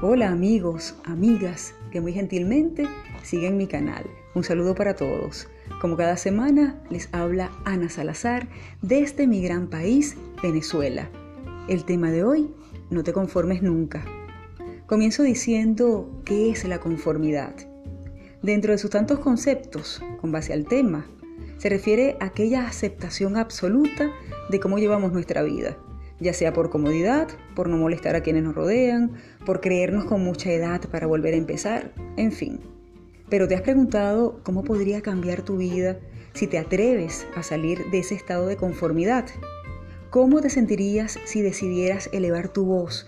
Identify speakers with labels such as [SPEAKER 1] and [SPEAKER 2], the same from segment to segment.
[SPEAKER 1] Hola amigos, amigas que muy gentilmente siguen mi canal. Un saludo para todos. Como cada semana les habla Ana Salazar desde mi gran país, Venezuela. El tema de hoy, no te conformes nunca. Comienzo diciendo qué es la conformidad. Dentro de sus tantos conceptos, con base al tema, se refiere a aquella aceptación absoluta de cómo llevamos nuestra vida ya sea por comodidad, por no molestar a quienes nos rodean, por creernos con mucha edad para volver a empezar, en fin. Pero te has preguntado cómo podría cambiar tu vida si te atreves a salir de ese estado de conformidad. ¿Cómo te sentirías si decidieras elevar tu voz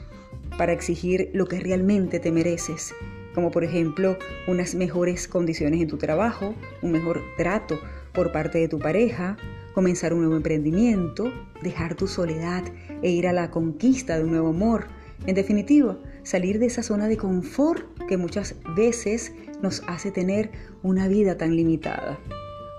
[SPEAKER 1] para exigir lo que realmente te mereces? Como por ejemplo unas mejores condiciones en tu trabajo, un mejor trato por parte de tu pareja, comenzar un nuevo emprendimiento, dejar tu soledad e ir a la conquista de un nuevo amor. En definitiva, salir de esa zona de confort que muchas veces nos hace tener una vida tan limitada.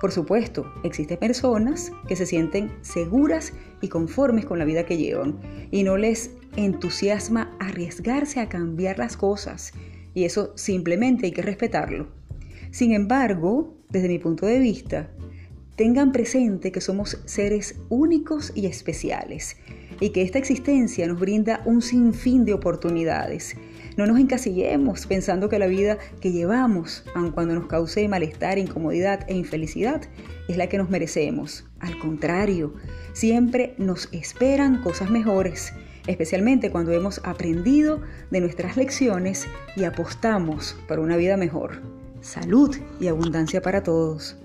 [SPEAKER 1] Por supuesto, existen personas que se sienten seguras y conformes con la vida que llevan y no les entusiasma arriesgarse a cambiar las cosas y eso simplemente hay que respetarlo. Sin embargo, desde mi punto de vista, tengan presente que somos seres únicos y especiales y que esta existencia nos brinda un sinfín de oportunidades. No nos encasillemos pensando que la vida que llevamos, aun cuando nos cause malestar, incomodidad e infelicidad, es la que nos merecemos. Al contrario, siempre nos esperan cosas mejores, especialmente cuando hemos aprendido de nuestras lecciones y apostamos por una vida mejor. Salud y abundancia para todos.